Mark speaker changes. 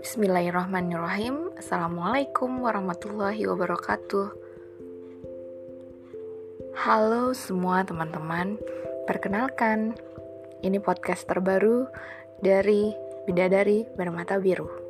Speaker 1: Bismillahirrahmanirrahim. Assalamualaikum warahmatullahi wabarakatuh. Halo semua teman-teman Perkenalkan. Ini podcast terbaru dari Bidadari Bermata Biru.